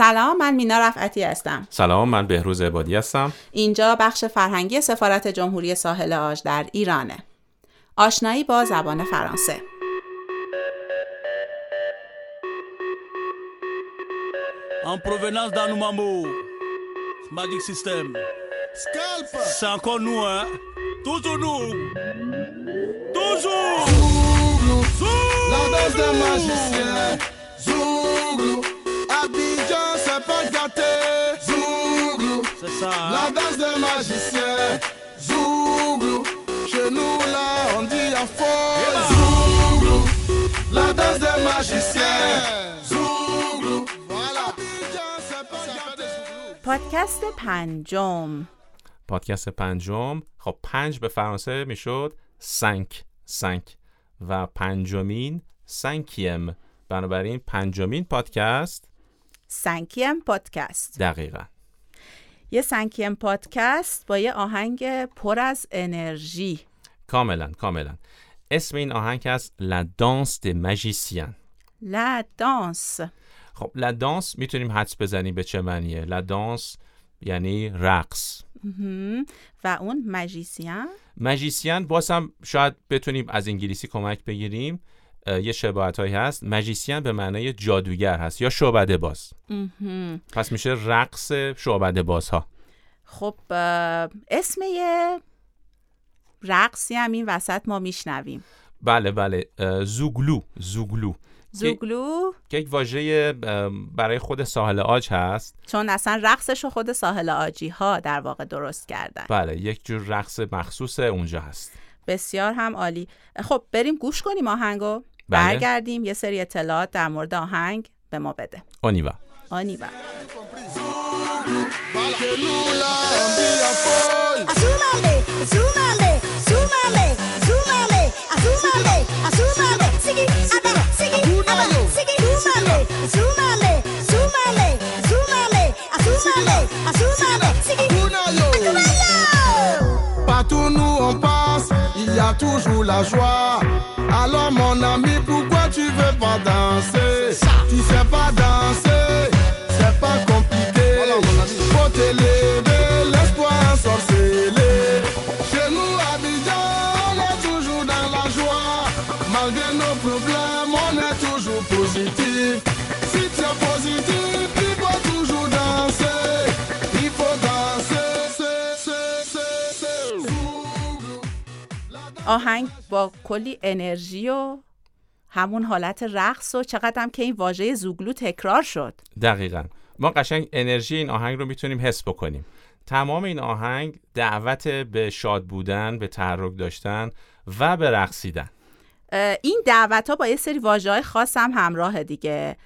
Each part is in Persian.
سلام من مینا رفعتی هستم سلام من بهروز عبادی هستم اینجا بخش فرهنگی سفارت جمهوری ساحل آج در ایرانه آشنایی با زبان فرانسه En provenance d'Anoumambo. Magic System. Scalp C'est encore nous, hein. Toujours nous. Toujours. Zouglou La danse des magiciens C'est ça. La danse des magiciens Zouglou Chez nous là on dit à faux Zouglou La danse des magiciens Zouglou Voilà پادکست پنجم پادکست پنجم خب پنج به فرانسه می‌شد سنک سنک و پنجمین سنکیم بنابراین پنجمین پادکست سنکیم پادکست دقیقا یه سنکیم پادکست با یه آهنگ پر از انرژی. کاملا کاملا. اسم این آهنگ هست La Danse des Magiciens. لا دانس خب La Danse می‌تونیم حدس بزنیم به چه معنیه؟ La Danse یعنی رقص. و اون مژیسین مژیسین باز هم شاید بتونیم از انگلیسی کمک بگیریم. یه شباهت هایی هست. مژیسین به معنای جادوگر هست یا شعبده باز. پس میشه رقص شعبده باز ها خب اسم یه رقصی هم این وسط ما میشنویم. بله بله. زوگلو زوگلو. زوگلو؟ که یک واژه برای خود ساحل آج هست. چون اصلا رقصش رو خود ساحل آجی ها در واقع درست کردن. بله یک جور رقص مخصوص اونجا هست. بسیار هم عالی. خب بریم گوش کنیم آهنگو. بله. برگردیم. یه سری اطلاعات در مورد آهنگ به ما بده. اونیو اونیو ازماله a toujours la joie. Alors mon ami, pourquoi tu veux pas danser? Tu sais pas danser, c'est pas compliqué. Faut t'élever, l'espoir ensorcelé. Chez nous à Abidjan, on est toujours dans la joie. Malgré nos problèmes, on est toujours positif. آهنگ با کلی انرژی و همون حالت رقص و چقدر هم که این واژه زوگلو تکرار شد. دقیقا. ما قشنگ انرژی این آهنگ رو می‌تونیم حس بکنیم. تمام این آهنگ دعوت به شاد بودن به تحرک داشتن و به رقصیدن. این دعوت ها با یه سری واژه های خاص هم همراه دیگه.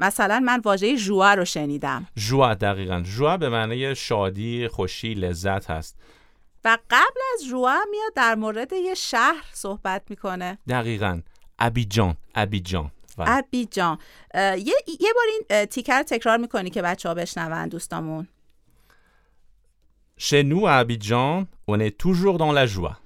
مثلا من واژه ژوئا رو شنیدم. ژوا دقیقا. ژوا به معنی شادی خوشی لذت هست. و قبل از ژوئا میاد در مورد یه شهر صحبت می‌کنه. دقیقا. ابیجان ابیجان. ابیجان. یه, یه بار این تیکر رو تکرار می‌کنی که بچه ها بشنون دوستامون. Chez nous à Abidjan, on est toujours dans la joie.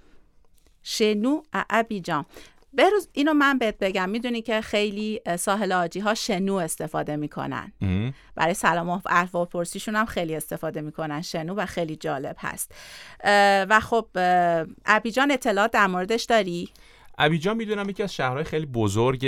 شنو ا- ابیجان بروز اینو من بهت بگم می‌دونی که خیلی ساحل آجی ها شنو استفاده می‌کنن مهم. برای سلام و احوال پرسیشون هم خیلی استفاده می‌کنن شنو و خیلی جالب هست و خب ابیجان اطلاعات در موردش داری؟ ابیجان می‌دونم یکی از شهرهای خیلی بزرگ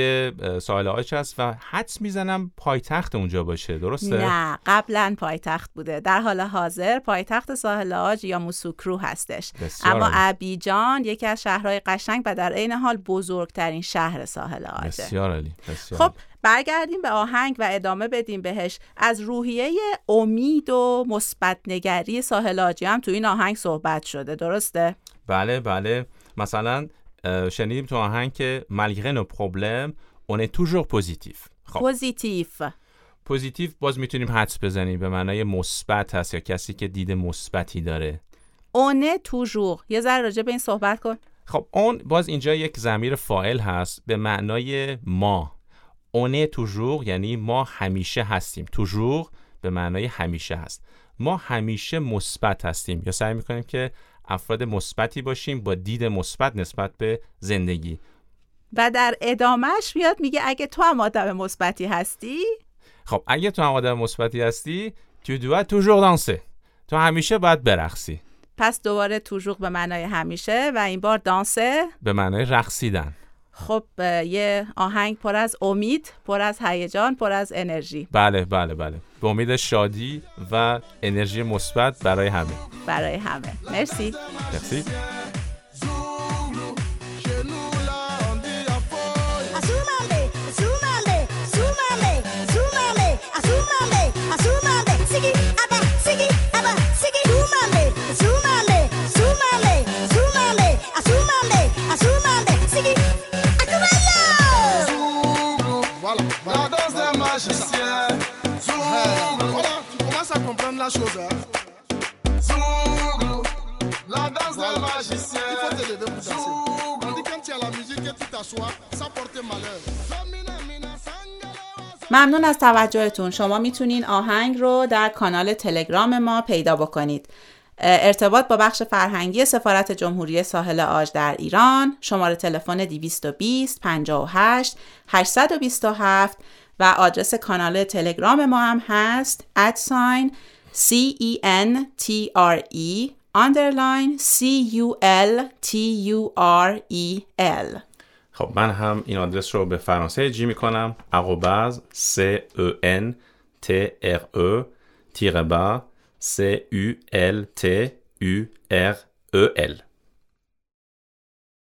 ساحل آج هست و حدس می‌زنم پایتخت اونجا باشه. درسته؟ نه قبلا پایتخت بوده. در حال حاضر پایتخت ساحل آج یا موسوکرو هستش. اما. ابیجان یکی از شهرهای قشنگ و در عین حال بزرگترین شهر ساحل آجه بسیار عالی بسیار خب. برگردیم به آهنگ و ادامه بدیم بهش. از روحیه امید و مثبت نگری ساحل آجی هم تو این آهنگ صحبت شده. درسته؟ بله بله. مثلا شنیدیم تو آهنگ که problèmes on est toujours positif خب. positif. positive باز می‌تونیم حدس بزنیم به معنای مثبت هست یا کسی که دید مثبتی داره. on est toujours یه ذره راجع به این صحبت کن. خب on باز اینجا یک ضمیر فاعل هست به معنای ما. اونه توژور یعنی ما همیشه هستیم. توژور به معنای همیشه هست. ما همیشه مثبت هستیم. یا سعی می‌کنیم که افراد مثبتی باشیم با دید مثبت نسبت به زندگی. و در ادامهش میاد میگه اگه تو هم آدم مثبتی هستی؟ خب اگه تو هم آدم مثبتی هستی تو dois toujours danser تو همیشه باید برقصی. پس دوباره توژوق به معنای همیشه و این بار دانسه؟ به معنای رقصیدن. خب یه آهنگ پر از امید پر از هیجان پر از انرژی. بله بله بله. به امید شادی و انرژی مثبت برای همه. برای همه. مرسی. مرسی. Des magiciens. Il faut te lever pour danser. On dit quand tu as la musique et tu t'assois, ça porte malheur. ممنون از توجهتون شما می‌تونین آهنگ رو در کانال تلگرام ما پیدا بکنید ارتباط با بخش فرهنگی سفارت جمهوری ساحل آج در ایران شماره تلفن 220 58 827 و آدرس کانال تلگرام ما هم هست ادساین C E N T R E underline C U L T U R E L. خب من هم این آدرس رو به فرانسه جی می‌کنم اقوباز C E N T R E تیره با C U L T U R E L.